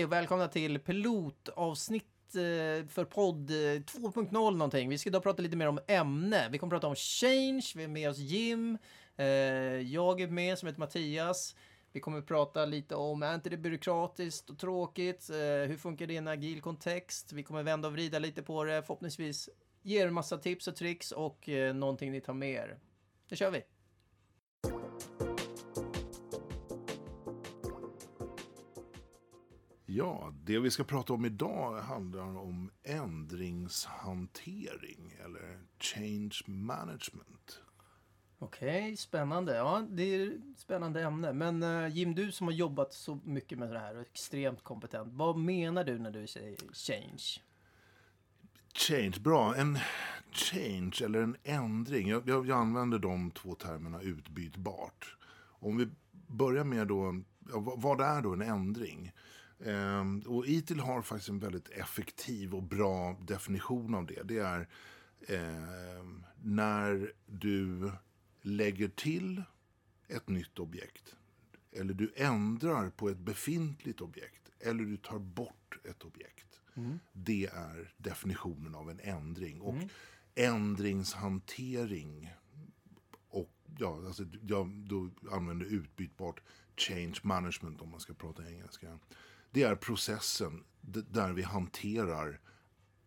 Hej och välkomna till pilotavsnitt eh, för podd eh, 2.0 någonting. Vi ska idag prata lite mer om ämne. Vi kommer prata om change, vi är med oss Jim, eh, jag är med som heter Mattias. Vi kommer prata lite om, är inte det byråkratiskt och tråkigt? Hur funkar det i en agil kontext? Vi kommer vända och vrida lite på det, förhoppningsvis ger en massa tips och tricks och någonting ni tar med er. Nu kör vi! Ja, det vi ska prata om idag handlar om ändringshantering eller change management. Okej, spännande. Ja, det är ett spännande ämne. Men uh, Jim, du som har jobbat så mycket med det här och är extremt kompetent. Vad menar du när du säger change? Change, bra. En change eller en ändring. Jag, jag, jag använder de två termerna utbytbart. Om vi börjar med då, vad är då en ändring? Um, och ITIL har faktiskt en väldigt effektiv och bra definition av det. Det är um, när du lägger till ett nytt objekt. Eller du ändrar på ett befintligt objekt. Eller du tar bort ett objekt. Mm. Det är definitionen av en ändring. Och mm. ändringshantering. Och ja, alltså, jag då använder utbytbart change management om man ska prata engelska. Det är processen där vi hanterar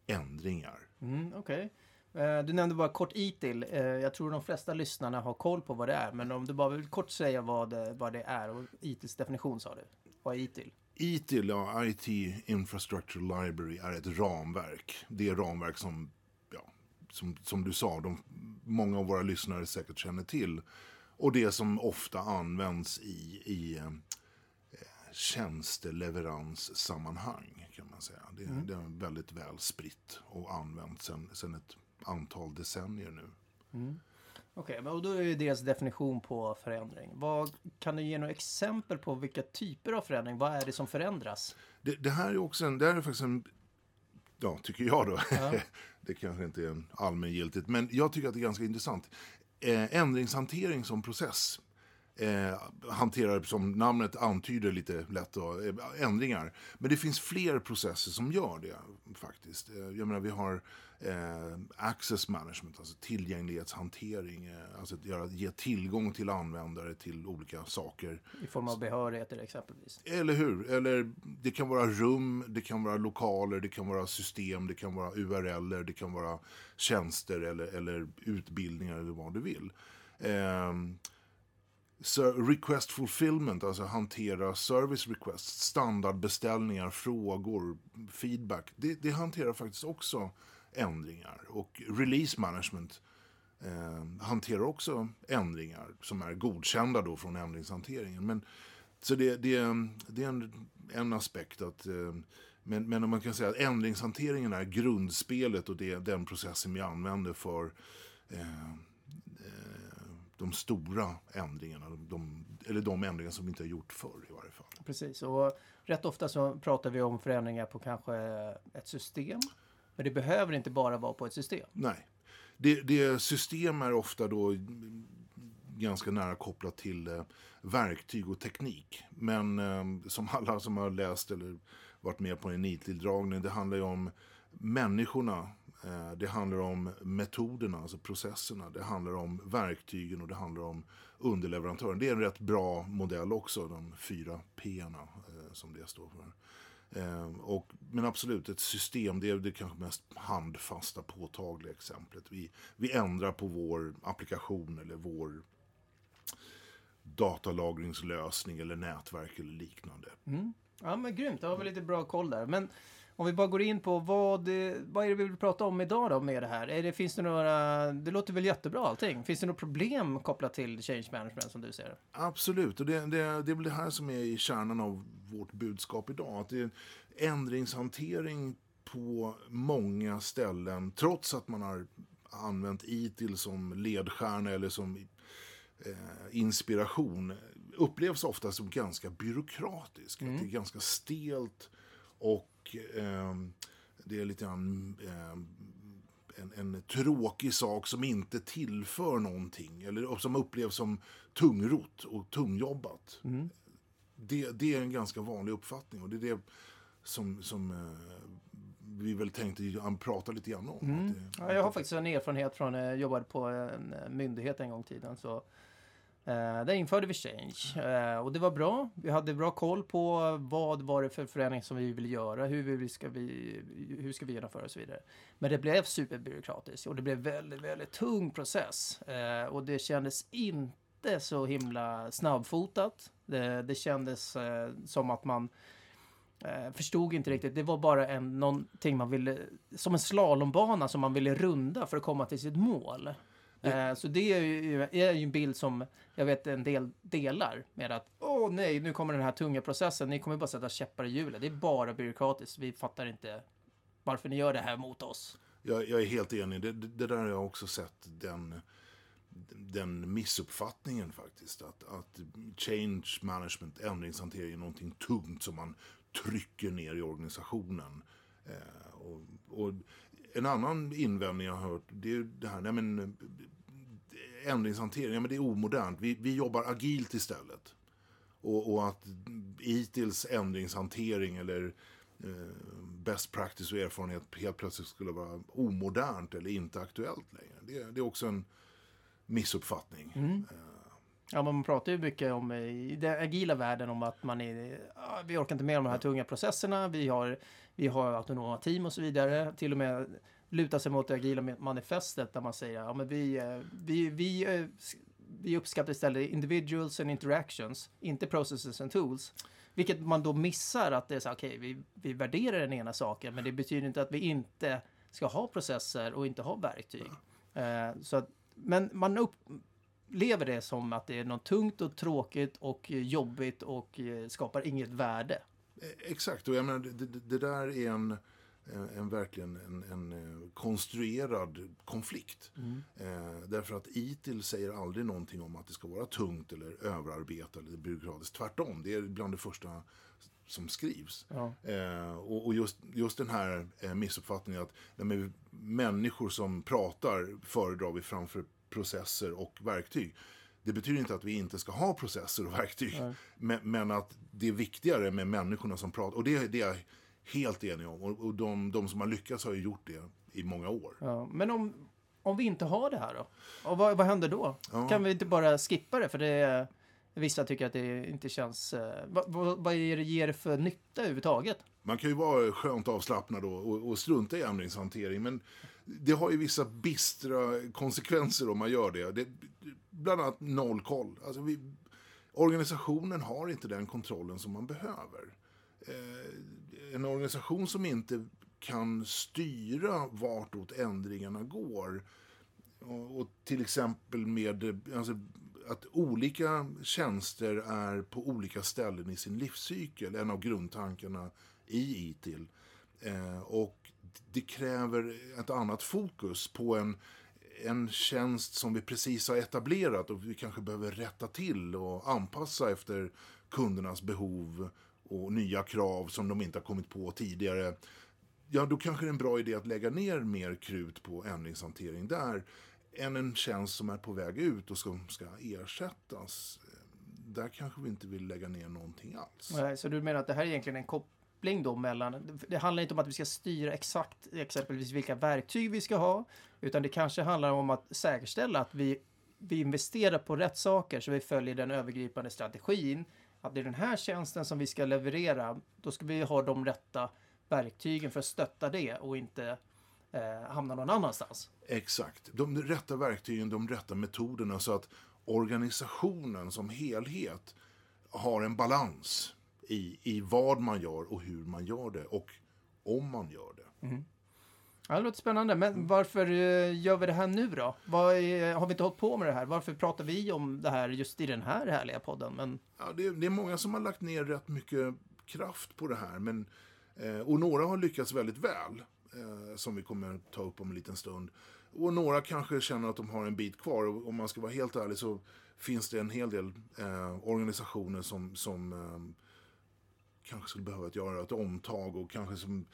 ändringar. Mm, Okej. Okay. Eh, du nämnde bara kort ITIL. Eh, jag tror de flesta lyssnarna har koll på vad det är. Men om du bara vill kort säga vad det, vad det är. Och ITILs definition sa du. Vad är ITIL? ITIL, ja, IT Infrastructure Library, är ett ramverk. Det är ramverk som, ja, som, som du sa, de, många av våra lyssnare säkert känner till. Och det som ofta används i, i eh, tjänsteleveranssammanhang kan man säga. Det, mm. det är väldigt väl spritt och använt sedan ett antal decennier nu. Mm. Okej, okay, och då är ju deras definition på förändring. Vad, kan du ge några exempel på vilka typer av förändring? Vad är det som förändras? Det, det här är också en, det här är faktiskt en, ja, tycker jag då. Ja. det kanske inte är allmängiltigt, men jag tycker att det är ganska intressant. Eh, ändringshantering som process eh, hanterar, som namnet antyder lite lätt, då, eh, ändringar. Men det finns fler processer som gör det faktiskt. Eh, jag menar, vi har eh, access management, alltså tillgänglighetshantering. Eh, alltså att göra, ge tillgång till användare till olika saker. I form av behörigheter exempelvis. Eller hur? Eller det kan vara rum, det kan vara lokaler, det kan vara system, det kan vara URLer, det kan vara tjänster eller, eller utbildningar eller vad du vill. Eh, request fulfillment, alltså hantera service requests, standardbeställningar, frågor, feedback. Det, det hanterar faktiskt också ändringar. Och release management eh, hanterar också ändringar som är godkända då från ändringshanteringen. Men, så det, det, det är en, en aspekt att eh, men, men om man kan säga att ändringshanteringen är grundspelet och det är den processen vi använder för eh, eh de stora ändringarna. De, eller de ändringar som vi inte har gjort förr i varje fall. Precis, och rätt ofta så pratar vi om förändringar på kanske ett system. Men det behöver inte bara vara på ett system. Nej. Det, det system är ofta då ganska nära kopplat till eh, verktyg och teknik. Men eh, som alla som har läst eller varit med på en nitlilldragning, det handlar ju om människorna Eh, det handlar om metoderna, alltså processerna. Det handlar om verktygen och det handlar om underleverantören. Det är en rätt bra modell också, de fyra P eh, som det står för. Eh, och, men absolut, ett system, det är det kanske mest handfasta, påtagliga exemplet. Vi, vi ändrar på vår applikation eller vår datalagringslösning eller nätverk eller liknande. Mm. Ja men grymt, då har vi lite bra koll där. Men om vi bara går in på vad, vad är det vi vill prata om idag då med det här? Är det, finns det några, det låter väl jättebra allting. Finns det några problem kopplat till change management som du ser det? Absolut, och det, det, det är väl det här som är i kärnan av vårt budskap idag. Att det är ändringshantering på många ställen, trots att man har använt ITIL som ledstjärna eller som eh, inspiration, upplevs ofta som ganska byråkratisk. Mm. Det är ganska stelt och eh, det är lite grann eh, en, en, tråkig sak som inte tillför någonting. Eller som upplevs som tungrot och tungjobbat. Mm. Det, det, är en ganska vanlig uppfattning och det är det som, som eh, vi väl tänkte prata lite grann om. Mm. Det- Ja, jag har faktiskt en erfarenhet från, jag jobbade på en eh, myndighet en gång i tiden. Så, eh, där införde vi Change eh, och det var bra. Vi hade bra koll på vad var det för förändring som vi ville göra, hur, vi ska vi, hur ska vi genomföra och så vidare. Men det blev superbyråkratiskt och det blev väldigt, väldigt tung process. Eh, och det kändes inte så himla snabbfotat. Det, det kändes eh, som att man Eh, förstod inte riktigt. Det var bara en, någonting man ville, som en slalombana som man ville runda för att komma till sitt mål. Eh, så det är ju, är ju en bild som jag vet en del delar med att åh nej, nu kommer den här tunga processen. Ni kommer bara sätta käppar i hjulet. Det är bara byråkratiskt. Vi fattar inte varför ni gör det här mot oss. Jag, jag är helt enig. Det, det, det där har jag också sett den, den missuppfattningen faktiskt. Att, att change management, ändringshantering är någonting tungt som man trycker ner i organisationen. Eh, och, och en annan invändning jag har hört, det är ju det här, nej men ändringshantering, ja, men det är omodernt. Vi, vi jobbar agilt istället. Och, och att ITILs ändringshantering eller eh, best practice och erfarenhet helt plötsligt skulle vara omodernt eller inte aktuellt längre. Det, det är också en missuppfattning. Mm. Ja, men man pratar ju mycket om eh, i den agila världen om att man är, ja, vi orkar inte med de här tunga processerna. Vi har, vi har autonoma team och så vidare. Till och med luta sig mot det agila manifestet där man säger ja, men vi, eh, vi, vi, eh, vi uppskattar istället individuals and interactions, inte processes and tools. Vilket man då missar att det är så okej, okay, vi, vi värderar den ena saken, men det betyder inte att vi inte ska ha processer och inte ha verktyg. Eh, så att, men man upplever det som att det är något tungt och tråkigt och jobbigt och eh, skapar inget värde. Eh, Exakt, och jag menar, det, det, där är en, en verkligen en, en konstruerad konflikt. Mm. Eh, därför att ITIL säger aldrig någonting om att det ska vara tungt eller överarbetat eller byråkratiskt. Tvärtom, det är bland det första som skrivs. Ja. Eh, och och just, just den här eh, missuppfattningen att nej, men, människor som pratar föredrar vi framför processer och verktyg. Det betyder inte att vi inte ska ha processer och verktyg. Men, men att det är viktigare med människorna som pratar. Och det, det är jag helt enig om. Och, och de, de som har lyckats har ju gjort det i många år. Ja. Men om, om vi inte har det här då? Och vad, vad händer då? Ja. Kan vi inte bara skippa det? För det är, vissa tycker att det inte känns... Eh, vad, vad, vad är det ger det för nytta överhuvudtaget? Man kan ju vara skönt avslappnad och, och, och strunta i ämningshantering. Men det har ju vissa bistra konsekvenser om man gör det. det bland annat noll koll. Alltså vi, organisationen har inte den kontrollen som man behöver. Eh, en organisation som inte kan styra vartåt ändringarna går och, och till exempel med alltså, att olika tjänster är på olika ställen i sin livscykel, en av grundtankarna i ITIL. Eh, och det kräver ett annat fokus på en, en tjänst som vi precis har etablerat och vi kanske behöver rätta till och anpassa efter kundernas behov och nya krav som de inte har kommit på tidigare. Ja, då kanske det är en bra idé att lägga ner mer krut på ändringshantering där än en tjänst som är på väg ut och som ska ersättas. Där kanske vi inte vill lägga ner någonting alls. Nej, Så du menar att det här är egentligen en koppling då mellan... Det handlar inte om att vi ska styra exakt exempelvis vilka verktyg vi ska ha. Utan det kanske handlar om att säkerställa att vi, vi investerar på rätt saker så vi följer den övergripande strategin. Att det är den här tjänsten som vi ska leverera. Då ska vi ha de rätta verktygen för att stötta det och inte eh, hamna någon annanstans. Exakt. De rätta verktygen, de rätta metoderna så att organisationen som helhet har en balans i, i vad man gör och hur man gör det och om man gör det. Ja, det låter spännande. Men varför eh, gör vi det här nu då? Vad är, har vi inte hållit på med det här? Varför pratar vi om det här just i den här härliga podden? Men, Ja, det, det är många som har lagt ner rätt mycket kraft på det här. Men, eh, och några har lyckats väldigt väl, eh, som vi kommer ta upp om en liten stund. Och några kanske känner att de har en bit kvar. Och om man ska vara helt ärlig så finns det en hel del organisationer som, som kanske skulle behöva göra ett omtag och kanske som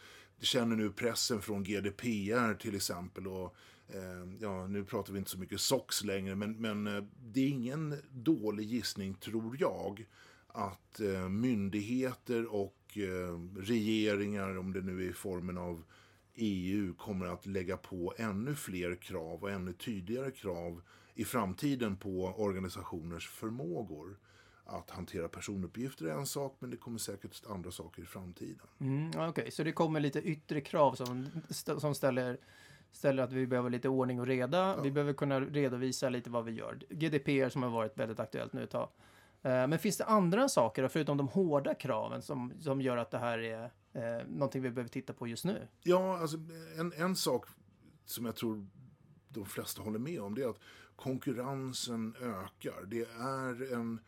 känner nu pressen från GDPR till exempel. Och, eh, ja, nu pratar vi inte så mycket SOX längre, men, men eh, det är ingen dålig gissning, tror jag, att eh, myndigheter och eh, regeringar, om det nu är i formen av EU, kommer att lägga på ännu fler krav och ännu tydligare krav i framtiden på organisationers förmågor. Att hantera personuppgifter är en sak, men det kommer säkert andra saker i framtiden. Mm, Okej, okay. så det kommer lite yttre krav som, som ställer, ställer att vi behöver lite ordning och reda. Ja. Vi behöver kunna redovisa lite vad vi gör. GDPR som har varit väldigt aktuellt nu ett tag. Eh, men finns det andra saker, förutom de hårda kraven, som, som gör att det här är eh, någonting vi behöver titta på just nu? Ja, alltså en, en sak som jag tror de flesta håller med om, det är att konkurrensen ökar. Det är en...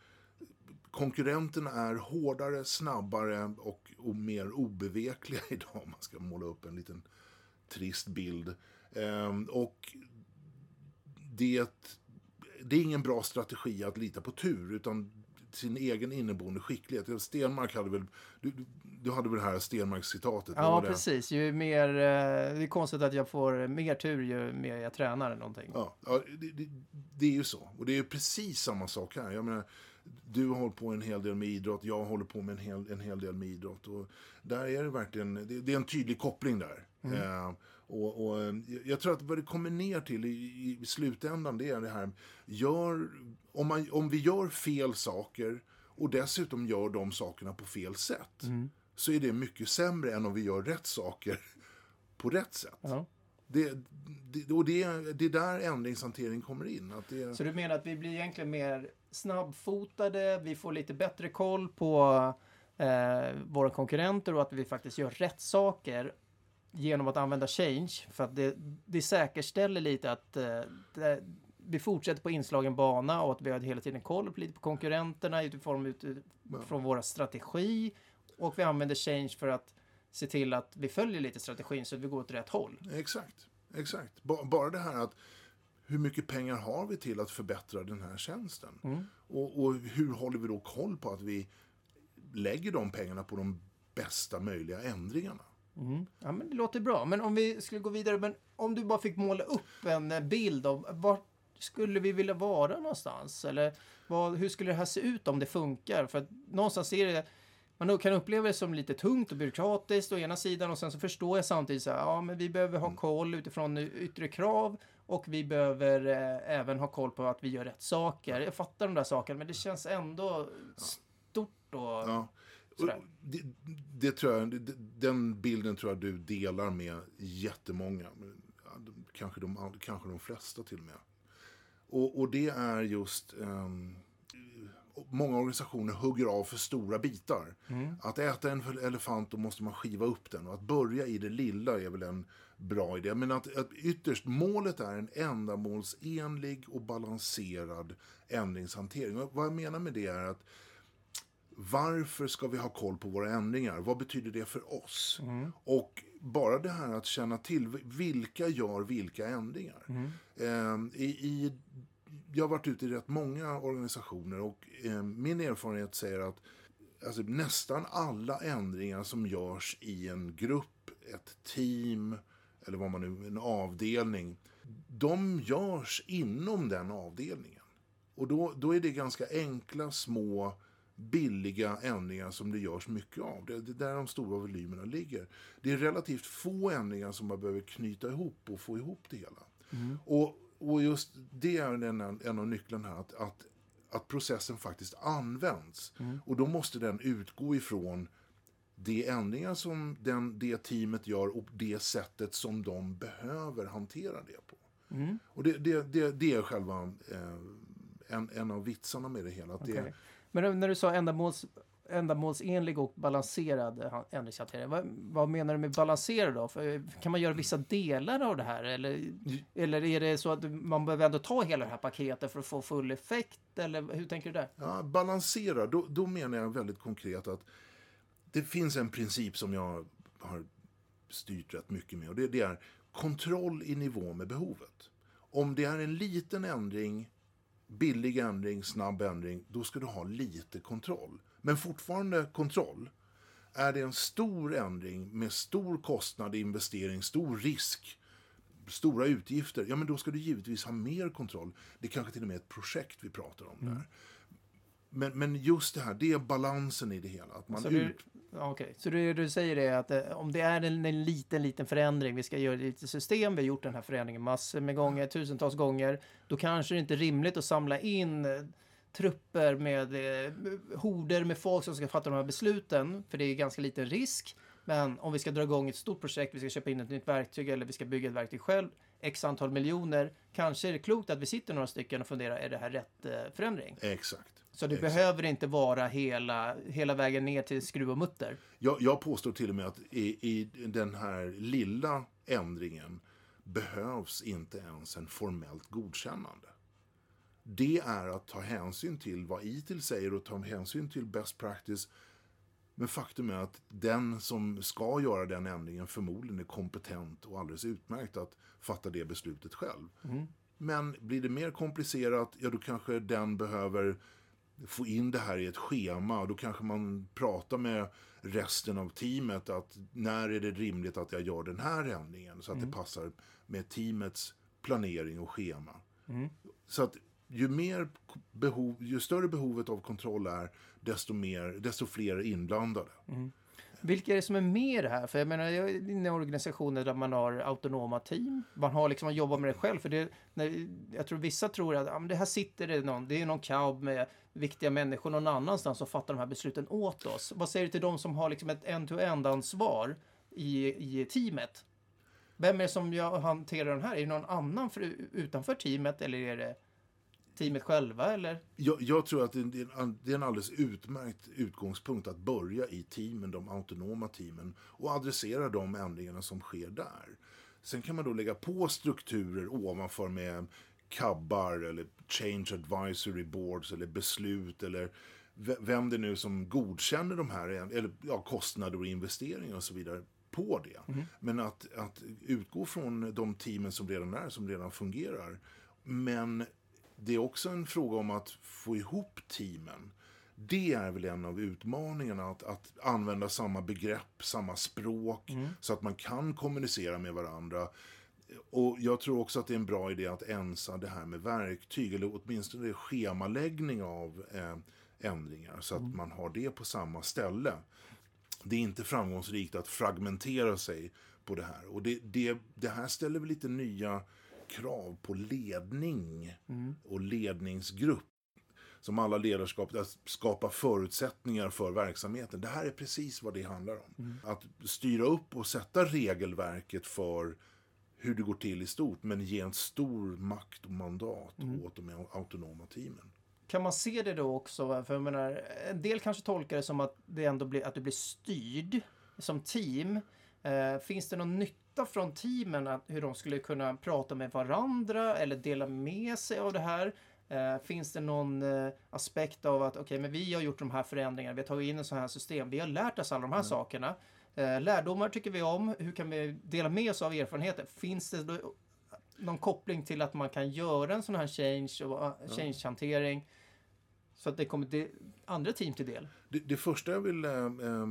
Konkurrenterna är hårdare, snabbare och, och mer obevekliga idag, om man ska måla upp en liten trist bild. Ehm, och det, det är ingen bra strategi att lita på tur, utan sin egen inneboende skicklighet. Stenmark hade väl, du, du hade väl det här Stenmark-citatet? Ja, precis. Ju mer, eh, det är konstigt att jag får mer tur ju mer jag tränar eller någonting. Ja, ja det, det, det, är ju så. Och det är precis samma sak här. Jag menar, du har hållit på en hel del med idrott, jag håller på med en hel, en hel del med idrott. Och där är det verkligen, det, det är en tydlig koppling där. Mm. Eh, och, och, eh, jag tror att vad det kommer ner till i, i slutändan, det är det här, gör, om, man, om vi gör fel saker och dessutom gör de sakerna på fel sätt, mm. så är det mycket sämre än om vi gör rätt saker på rätt sätt. Ja. Det, det, och det, det är där ändringshantering kommer in. Att det... Så du menar att vi blir egentligen mer snabbfotade, vi får lite bättre koll på eh, våra konkurrenter och att vi faktiskt gör rätt saker genom att använda change. För att det, det säkerställer lite att eh, det, vi fortsätter på inslagen bana och att vi har hela tiden koll på lite på konkurrenterna utifrån, utifrån våra strategi. Och vi använder change för att se till att vi följer lite strategin så att vi går åt rätt håll. Exakt, exakt. Bara det här att hur mycket pengar har vi till att förbättra den här tjänsten? Mm. Och, och, hur håller vi då koll på att vi lägger de pengarna på de bästa möjliga ändringarna? Mm. Ja, men det låter bra. Men om vi skulle gå vidare, men om du bara fick måla upp en eh, bild av vart skulle vi vilja vara någonstans? Eller vad, hur skulle det här se ut om det funkar? För att någonstans är det man kan uppleva det som lite tungt och byråkratiskt å ena sidan och sen så förstår jag samtidigt så här, ja men vi behöver ha mm. koll utifrån yttre krav och vi behöver eh, även ha koll på att vi gör rätt saker. Jag fattar de där sakerna men det känns ändå stort och ja. Det, det, tror jag, den bilden tror jag du delar med jättemånga. Kanske de, kanske de flesta till och med. Och, och det är just... Um, många organisationer hugger av för stora bitar. Mm. Att äta en elefant, då måste man skiva upp den. Och att börja i det lilla är väl en bra idé. Men att, att ytterst, målet är en ändamålsenlig och balanserad ändringshantering. Och vad jag menar med det är att varför ska vi ha koll på våra ändringar? Vad betyder det för oss? Mm. Och bara det här att känna till, vilka gör vilka ändringar? Mm. Eh, i, i, jag har varit ute i rätt många organisationer och eh, min erfarenhet säger att alltså, nästan alla ändringar som görs i en grupp, ett team eller vad man nu, en avdelning, de görs inom den avdelningen. Och då, då är det ganska enkla, små billiga ändringar som det görs mycket av. Det är där de stora volymerna ligger. Det är relativt få ändringar som man behöver knyta ihop och få ihop det hela. Mm. Och, och just det är en, en av nycklarna här, att, att, att processen faktiskt används. Mm. Och då måste den utgå ifrån de ändringar som den, det teamet gör och det sättet som de behöver hantera det på. Mm. Och det, det, det, det, är själva eh, en, en av vitsarna med det hela. Att okay. det, men när du sa ändamåls, ändamålsenlig och balanserad ändringshantering, vad, vad, menar du med balanserad då? För, kan man göra vissa delar av det här? Eller, mm. eller är det så att man behöver ändå ta hela det här paketet för att få full effekt? Eller hur tänker du där? Ja, balansera, då, då menar jag väldigt konkret att det finns en princip som jag har styrt rätt mycket med och det, det är kontroll i nivå med behovet. Om det är en liten ändring billig ändring, snabb ändring, då ska du ha lite kontroll. Men fortfarande kontroll. Är det en stor ändring med stor kostnad, investering, stor risk, stora utgifter, ja men då ska du givetvis ha mer kontroll. Det är kanske till och med ett projekt vi pratar om mm. där. Men, men just det här, det är balansen i det hela. Att man Så ut, okej. så det du säger är att eh, om det är en, en liten, liten förändring, vi ska göra lite system, vi har gjort den här förändringen massor med gånger, tusentals gånger, då kanske det inte är rimligt att samla in eh, trupper med eh, horder med folk som ska fatta de här besluten, för det är ganska liten risk. Men om vi ska dra igång ett stort projekt, vi ska köpa in ett nytt verktyg eller vi ska bygga ett verktyg själv, x antal miljoner, kanske är det klokt att vi sitter några stycken och funderar, är det här rätt eh, förändring? exakt. Så det Exakt. behöver inte vara hela, hela vägen ner till skruv och mutter. Jag, jag påstår till och med att i, i den här lilla ändringen behövs inte ens en formellt godkännande. Det är att ta hänsyn till vad ITIL säger och ta hänsyn till best practice. Men faktum är att den som ska göra den ändringen förmodligen är kompetent och alldeles utmärkt att fatta det beslutet själv. Men blir det mer komplicerat, ja då kanske den behöver få in det här i ett schema. Och då kanske man pratar med resten av teamet att när är det rimligt att jag gör den här ändringen? Så att det passar med teamets planering och schema. Så att ju, mer behov, ju större behovet av kontroll är, desto, mer, desto fler är inblandade. Vilka är det som är med i det här? För jag menar, jag är inne i organisationer där man har autonoma team. Man har liksom, man jobbar med det själv. För det, när, jag tror vissa tror att ja, men det här sitter det någon, det är någon cab med viktiga människor någon annanstans som fattar de här besluten åt oss. Vad säger du till de som har liksom ett end-to-end ansvar i, i teamet? Vem är det som jag hanterar den här? Är det någon annan för, utanför teamet eller är det teamet själva eller? Jag, jag tror att det är, en, det är en alldeles utmärkt utgångspunkt att börja i teamen, de autonoma teamen, och adressera de ändringarna som sker där. Sen kan man då lägga på strukturer ovanför med kabbar eller change advisory boards eller beslut eller vem det nu som godkänner de här, eller ja, kostnader och investeringar och så vidare på det. Men att, att utgå från de teamen som redan är, som redan fungerar. Men det är också en fråga om att få ihop teamen. Det är väl en av utmaningarna, att, att använda samma begrepp, samma språk, så att man kan kommunicera med varandra. Och jag tror också att det är en bra idé att ensa det här med verktyg, eller åtminstone schemaläggning av eh, ändringar, så att man har det på samma ställe. Det är inte framgångsrikt att fragmentera sig på det här. Och det, det, det här ställer väl lite nya krav på ledning och ledningsgrupp. Som alla ledarskap, att skapa förutsättningar för verksamheten. Det här är precis vad det handlar om. Att styra upp och sätta regelverket för hur det går till i stort, men ge en stor makt och mandat åt de autonoma teamen. Kan man se det då också? För jag menar, en del kanske tolkar det som att det ändå blir, att du blir styrd som team. Eh, finns det någon nytta från teamen att hur de skulle kunna prata med varandra eller dela med sig av det här? Eh, finns det någon eh, aspekt av att okej, men vi har gjort de här förändringarna, vi har tagit in en sån här system, vi har lärt oss alla de här sakerna. Eh, lärdomar tycker vi om, hur kan vi dela med oss av erfarenheter? Finns det då någon koppling till att man kan göra en sån här change och uh, change-hantering så att det kommer till andra team till del? Det, det första jag vill eh, eh,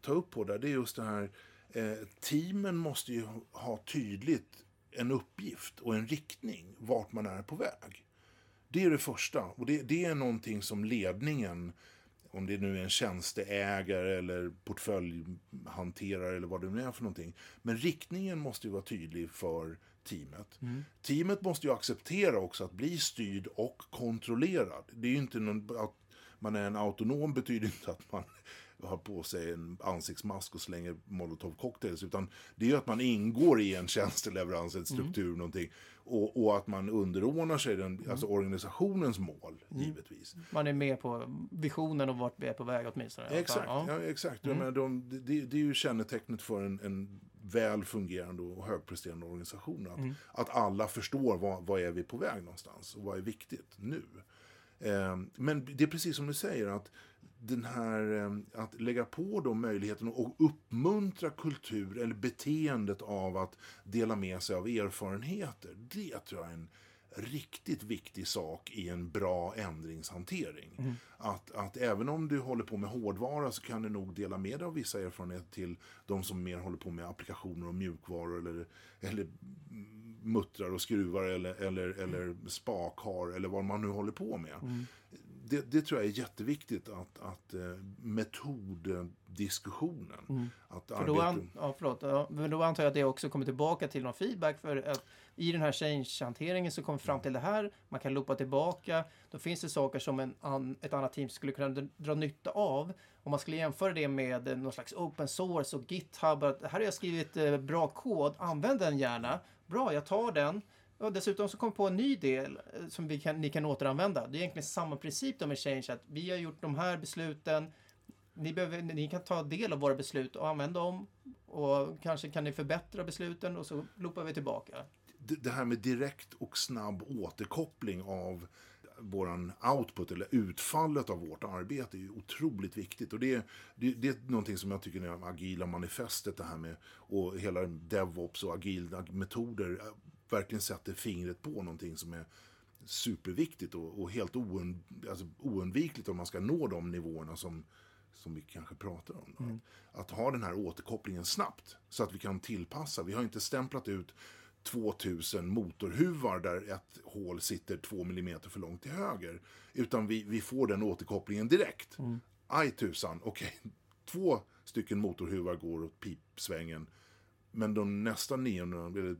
ta upp på där, det är just det här, eh, teamen måste ju ha tydligt en uppgift och en riktning, vart man är på väg. Det är det första, och det, det är någonting som ledningen, om det nu är en tjänsteägare eller portföljhanterare eller vad det nu är för någonting. Men riktningen måste ju vara tydlig för teamet. Teamet måste ju acceptera också att bli styrd och kontrollerad. Det är ju inte någon, att man är en autonom betyder inte att man har på sig en ansiktsmask och slänger molotov cocktails utan det är ju att man ingår i en tjänsteleverans, en struktur, någonting. Och, och att man underordnar sig den, alltså organisationens mål, givetvis. Man är med på visionen och vart vi är på väg åtminstone. Exakt, Ja. ja. exakt. Jag menar, de, det, det är ju kännetecknet för en, en väl fungerande och högpresterande organisation. Att, att alla förstår vad, vad är vi på väg någonstans och vad är viktigt nu. Eh, men det är precis som du säger att den här, eh, att lägga på då möjligheten och uppmuntra kultur eller beteendet av att dela med sig av erfarenheter. Det tror jag är en riktigt viktig sak i en bra ändringshantering. Att, att även om du håller på med hårdvara så kan du nog dela med dig av vissa erfarenheter till de som mer håller på med applikationer och mjukvaror eller, eller muttrar och skruvar eller, eller, eller spak har eller vad man nu håller på med. Det, det tror jag är jätteviktigt att, att eh, metoddiskussionen. Att För då, an, ja, förlåt, ja, men då antar jag att det också kommer tillbaka till någon feedback för att i den här change-hanteringen så kommer vi fram till det här, man kan loopa tillbaka, då finns det saker som en an, ett annat team skulle kunna dra nytta av. Om man skulle jämföra det med någon slags open source och GitHub, att här har jag skrivit eh, bra kod, använd den gärna. Bra, jag tar den. Och dessutom så kom på en ny del eh, som vi kan, ni kan återanvända. Det är egentligen samma princip med Change, att vi har gjort de här besluten, ni, behöver, ni kan ta del av våra beslut och använda dem och kanske kan ni förbättra besluten och så loopar vi tillbaka. Det, här med direkt och snabb återkoppling av våran output eller utfallet av vårt arbete är ju otroligt viktigt. Och det, det, det är någonting som jag tycker är agila manifestet det här med och hela DevOps och agila metoder verkligen sätter fingret på någonting som är superviktigt och, och helt ound, alltså oundvikligt om man ska nå de nivåerna som, som vi kanske pratar om. Mm. Att ha den här återkopplingen snabbt så att vi kan tillpassa. Vi har inte stämplat ut 2000 motorhuvar där ett hål sitter 2 mm för långt till höger. Utan vi, vi får den återkopplingen direkt. Mm. Aj tusan, okej. Okay. Två stycken motorhuvar går åt pipsvängen. Men de nästa 900, eller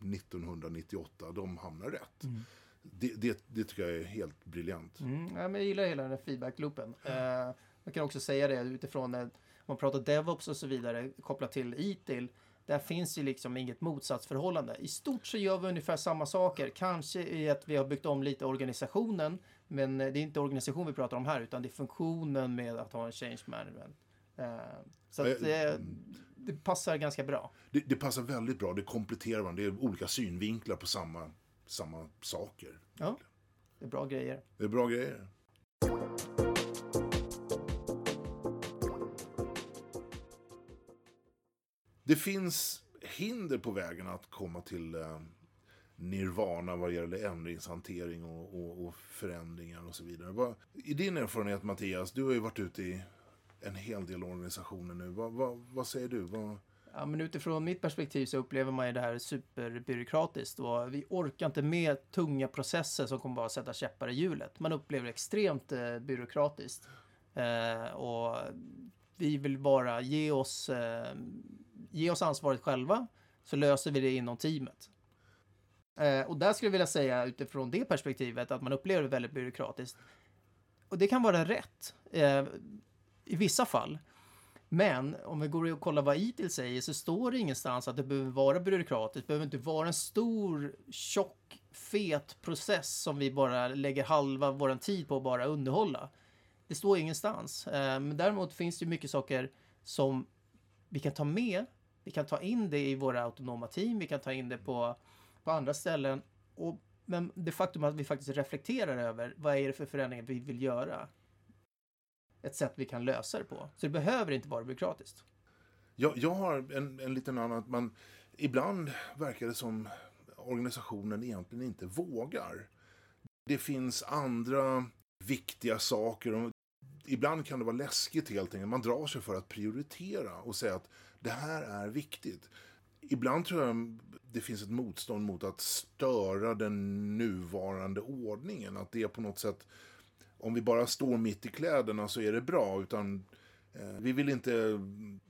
1998, de hamnar rätt. Mm. Det, det, det, tycker jag är helt briljant. Mm, ja, men jag gillar hela den här feedback-loopen. Mm. Jag kan också säga det utifrån, om man pratar DevOps och så vidare, kopplat till ITIL, där finns ju liksom inget motsatsförhållande. I stort så gör vi ungefär samma saker. Kanske i att vi har byggt om lite organisationen. Men det är inte organisation vi pratar om här utan det är funktionen med att ha en change management. Uh, så att det, passar ganska bra. Det, det, passar väldigt bra. Det kompletterar varandra. Det är olika synvinklar på samma, samma saker. Ja, det är bra grejer. Det är bra grejer. Det finns hinder på vägen att komma till eh, nirvana vad gäller ändringshantering och, och, och förändringar och så vidare. Vad, I din erfarenhet Mattias, du har ju varit ute i en hel del organisationer nu. Vad, vad, vad säger du? Vad... Ja, men utifrån mitt perspektiv så upplever man ju det här superbyråkratiskt och vi orkar inte med tunga processer som kommer bara sätta käppar i hjulet. Man upplever det extremt eh, byråkratiskt. Eh, och vi vill bara ge oss, eh, ge oss ansvaret själva så löser vi det inom teamet. Eh, och där skulle jag vilja säga utifrån det perspektivet att man upplever det väldigt byråkratiskt. Och det kan vara rätt. Eh, i vissa fall. Men om vi går och kollar vad ITIL säger så står det ingenstans att det behöver vara byråkratiskt. Det behöver inte vara en stor, tjock, fet process som vi bara lägger halva vår tid på att bara underhålla. Det står ingenstans. Eh, men däremot finns det mycket saker som vi kan ta med. Vi kan ta in det i våra autonoma team. Vi kan ta in det på, på andra ställen. Och, men det faktum att vi faktiskt reflekterar över vad är det för förändringar vi vill göra ett sätt vi kan lösa det på. Så det behöver inte vara byråkratiskt. Jag, jag har en, en liten annan, man, ibland verkar det som organisationen egentligen inte vågar. Det finns andra viktiga saker. Ibland kan det vara läskigt helt enkelt. Man drar sig för att prioritera och säga att det här är viktigt. Ibland tror jag det finns ett motstånd mot att störa den nuvarande ordningen. Att det på något sätt om vi bara står mitt i kläderna så är det bra. Utan eh, vi vill inte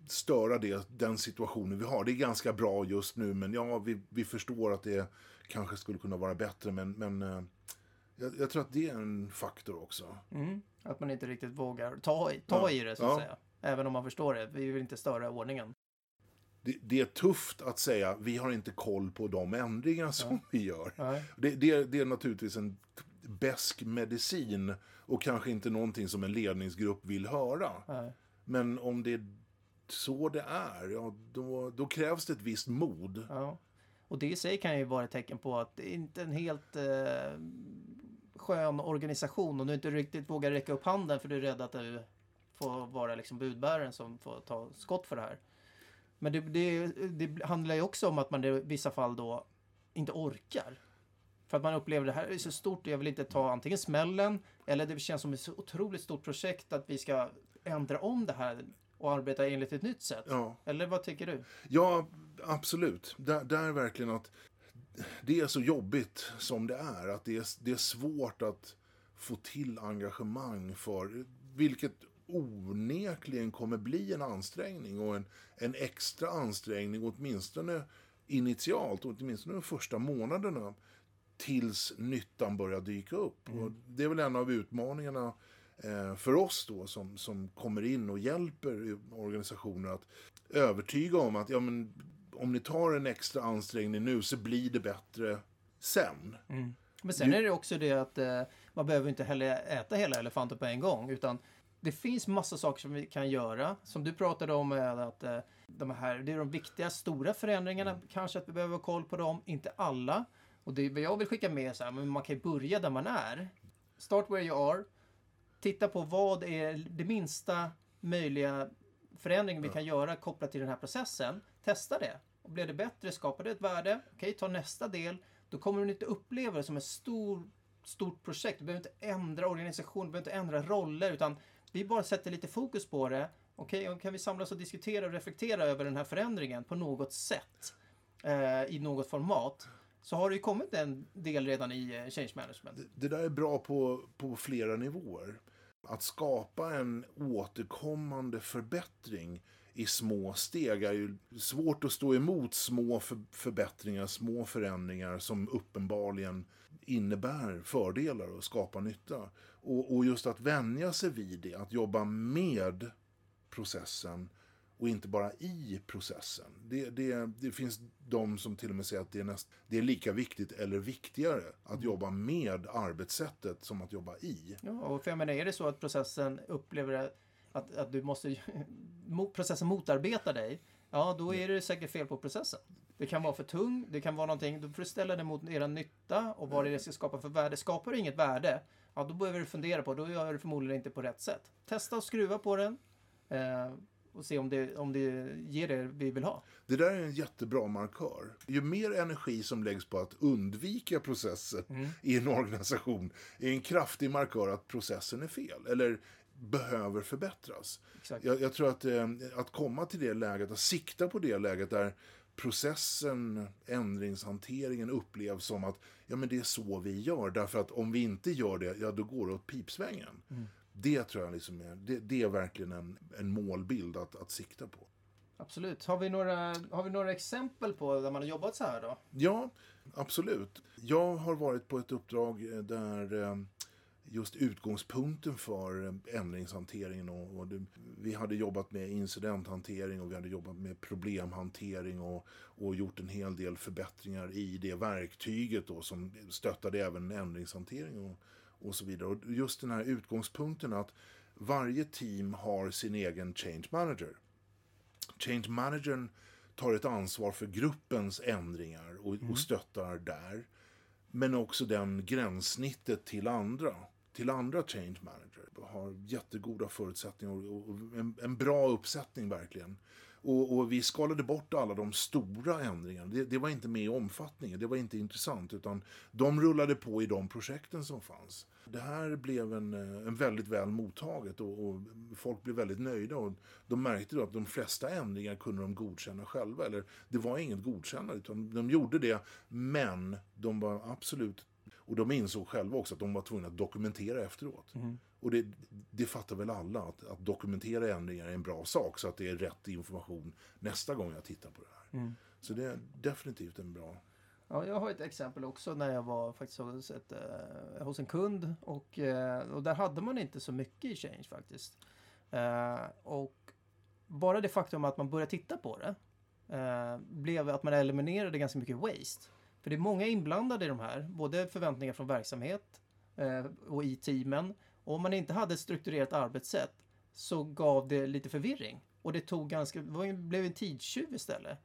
störa det, den situationen vi har. Det är ganska bra just nu, men ja, vi, vi förstår att det kanske skulle kunna vara bättre. Men, men eh, jag, jag, tror att det är en faktor också. Mm, att man inte riktigt vågar ta, ta ja, i det, så att ja. säga. Även om man förstår det. Vi vill inte störa ordningen. Det, det, är tufft att säga vi har inte koll på de ändringar som ja. vi gör. Det, det, det, är naturligtvis en besk medicin och kanske inte någonting som en ledningsgrupp vill höra. Nej. Men om det är så det är, ja, då, då krävs det ett visst mod. Ja. Och det i sig kan ju vara ett tecken på att det inte är en helt eh, skön organisation och du inte riktigt vågar räcka upp handen för du är rädd att du får vara liksom budbäraren som får ta skott för det här. Men det, det, det handlar ju också om att man i vissa fall då inte orkar. För att man upplever det här är så stort och jag vill inte ta antingen smällen eller det känns som ett så otroligt stort projekt att vi ska ändra om det här och arbeta enligt ett nytt sätt. Ja. Eller vad tycker du? Ja, absolut. Där, där verkligen att det är så jobbigt som det är. Att det är, det är svårt att få till engagemang för, vilket onekligen kommer bli en ansträngning och en, en extra ansträngning åtminstone initialt, åtminstone de första månaderna tills nyttan börjar dyka upp. Och det är väl en av utmaningarna eh, för oss då som, som kommer in och hjälper organisationer att övertyga om att ja, men, om ni tar en extra ansträngning nu så blir det bättre sen. Men sen är det också det att eh, man behöver inte heller äta hela elefanten på en gång. Utan det finns massa saker som vi kan göra. Som du pratade om att eh, de här, det är de viktiga stora förändringarna. Kanske att vi behöver ha koll på dem. Inte alla. Och det jag vill skicka med så här, men man kan ju börja där man är. Start where you are. Titta på vad är det minsta möjliga förändringen vi kan göra kopplat till den här processen. Testa det. Och blir det bättre, skapar det ett värde, okej, ta nästa del. Då kommer du inte uppleva det som ett stor, stort projekt. Du behöver inte ändra organisation, du behöver inte ändra roller, utan vi bara sätter lite fokus på det. Okej, och kan vi samlas och diskutera och reflektera över den här förändringen på något sätt, eh, i något format, så har det ju kommit en del redan i eh, change management. Det där är bra på, på flera nivåer. Att skapa en återkommande förbättring i små steg är ju svårt att stå emot små för, förbättringar, små förändringar som uppenbarligen innebär fördelar och skapar nytta. Och, och just att vänja sig vid det, att jobba med processen och inte bara i processen. Det, det, det finns de som till och med säger att det är, näst, det är lika viktigt eller viktigare att jobba med arbetssättet som att jobba i. Ja, och för jag menar, är det så att processen upplever att, att du måste, processen motarbetar dig, ja då är det säkert fel på processen. Det kan vara för tung, det kan vara någonting, då får du ställa det mot era nytta och vad det ska skapa för värde. Skapar det inget värde, ja då behöver du fundera på, då gör du förmodligen inte på rätt sätt. Testa att skruva på den eh, och se om det, om det ger det vi vill ha. Det där är en jättebra markör. Ju mer energi som läggs på att undvika processer i en organisation är en kraftig markör att processen är fel eller behöver förbättras. Jag, jag tror att, eh, att komma till det läget, att sikta på det läget där processen, ändringshanteringen upplevs som att ja, men det är så vi gör. Därför att om vi inte gör det, ja då går det åt pipsvängen. Det tror jag liksom är, det, det är verkligen en, en målbild att, att sikta på. Absolut. Har vi, några, har vi några exempel på där man har jobbat så här då? Ja, absolut. Jag har varit på ett uppdrag eh, där eh, just utgångspunkten för eh, ändringshanteringen och, och det, vi hade jobbat med incidenthantering och vi hade jobbat med problemhantering och, och gjort en hel del förbättringar i det verktyget då som stöttade även ändringshantering och, och så vidare. Och just den här utgångspunkten att varje team har sin egen change manager. Change managern tar ett ansvar för gruppens ändringar och, och stöttar där. Men också den gränssnittet till andra, till andra change manager. Har jättegoda förutsättningar och en, en bra uppsättning verkligen. Och, och vi skalade bort alla de stora ändringarna. Det, det var inte med i omfattningen, det var inte intressant. Utan de rullade på i de projekten som fanns. Det här blev en, eh, en väldigt väl mottaget och, och folk blev väldigt nöjda. Och de märkte då att de flesta ändringar kunde de godkänna själva. Eller det var inget godkännande, utan de gjorde det. Men de var absolut och de insåg själva också att de var tvungna att dokumentera efteråt. Och det, det fattar väl alla, att, att dokumentera ändringar är en bra sak så att det är rätt information nästa gång jag tittar på det här. Så det är definitivt en bra... Ja, jag har ett exempel också när jag var faktiskt hos, ett, eh, hos en kund och, eh, och där hade man inte så mycket i Change faktiskt. Eh, och bara det faktum att man började titta på det eh, blev att man eliminerade ganska mycket waste. För det är många inblandade i de här, både förväntningar från verksamhet eh, och i teamen. Och om man inte hade ett strukturerat arbetssätt så gav det lite förvirring. Och det tog ganska, det blev en tidstjuv istället.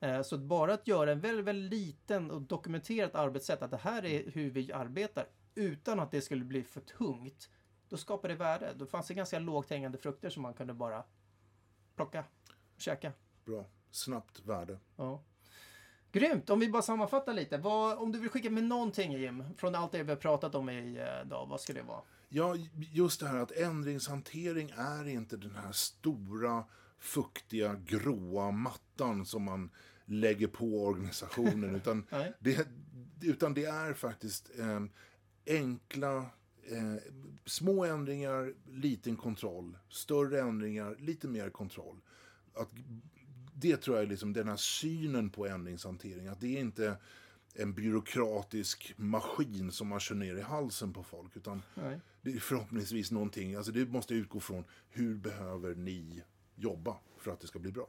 Eh, Så att bara att göra en väldigt, väldigt liten och dokumenterat arbetssätt, att det här är hur vi arbetar, utan att det skulle bli för tungt, då skapar det värde. Då fanns det ganska lågt hängande frukter som man kunde bara plocka och käka. Bra. Snabbt värde. Ja. Grymt! Om vi bara sammanfattar lite. Vad, om du vill skicka med någonting Jim, från allt det vi har pratat om idag, vad ska det vara? Ja, just det här att ändringshantering är inte den här stora, fuktiga, gråa mattan som man lägger på organisationen. utan, det, utan det är faktiskt eh, enkla, eh, små ändringar, liten kontroll. Större ändringar, lite mer kontroll. Att, det tror jag är liksom den här synen på ändringshantering. Att det är inte en byråkratisk maskin som man kör ner i halsen på folk. Utan Nej. det är förhoppningsvis någonting, alltså det måste utgå från hur behöver ni jobba för att det ska bli bra.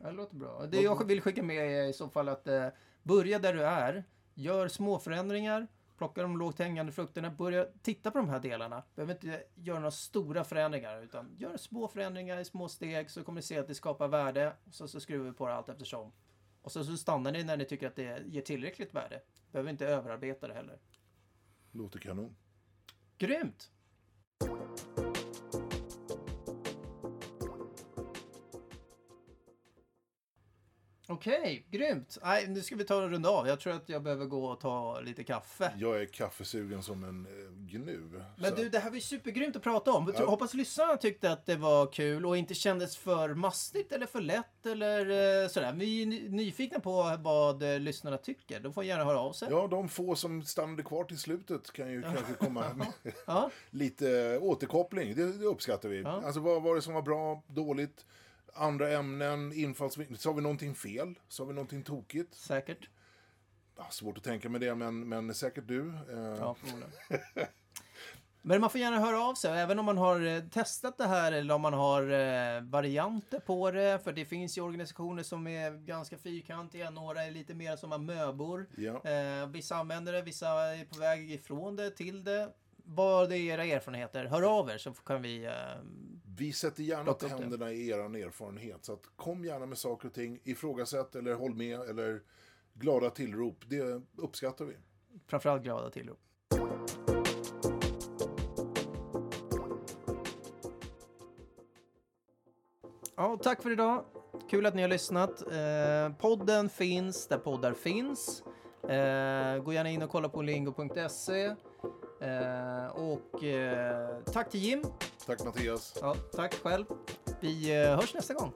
Ja, Det låter bra. Det jag vill skicka med är i så fall att eh, börja där du är. Gör små förändringar. Plocka de lågt hängande frukterna. Börja titta på de här delarna. Behöver inte göra några stora förändringar. Utan gör små förändringar i små steg så kommer ni se att det skapar värde. Så, så skruvar vi på det allt eftersom. Och så, så stannar ni när ni tycker att det ger tillräckligt värde. Behöver inte överarbeta det heller. Låter kanon. Grymt! Okej, grymt. Nej, nu ska vi ta en runda av. Jag tror att jag behöver gå och ta lite kaffe. Jag är kaffesugen som en eh, gnu. Men så- du, det här var ju supergrymt att prata om. Ja. Hoppas lyssnarna tyckte att det var kul och inte kändes för mastigt eller för lätt eller eh, sådär. Vi är ny- nyfikna på vad eh, lyssnarna tycker. De får gärna höra av sig. Ja, de få som stannade kvar till slutet kan ju kanske komma med Ja. lite återkoppling. Det, det uppskattar vi. Ja. Alltså vad var det som var bra, dåligt? Andra ämnen, infallsvinklar. Sa vi någonting fel? Sa vi någonting tokigt? Säkert. Ja, svårt att tänka med det, men, men säkert du. Eh, Ja, förmodligen. Men man får gärna höra av sig, även om man har eh, testat det här eller om man har eh, varianter på det. För det finns ju organisationer som är ganska fyrkantiga, några är lite mer som amöbor. Ja. Eh, vissa använder det, vissa är på väg ifrån det till det. Vad är era erfarenheter? Hör av er så kan vi... Eh, Vi sätter gärna Plocka tänderna i er erfarenhet. Så att kom gärna med saker och ting. Ifrågasätt eller håll med eller glada tillrop. Det uppskattar vi. framförallt glada tillrop. Ja, tack för idag. Kul att ni har lyssnat. Eh, podden finns där poddar finns. Eh, gå gärna in och kolla på lingo.se. Eh, och eh, tack till Jim. Tack Mattias. Ja, tack själv. Vi eh, hörs nästa gång.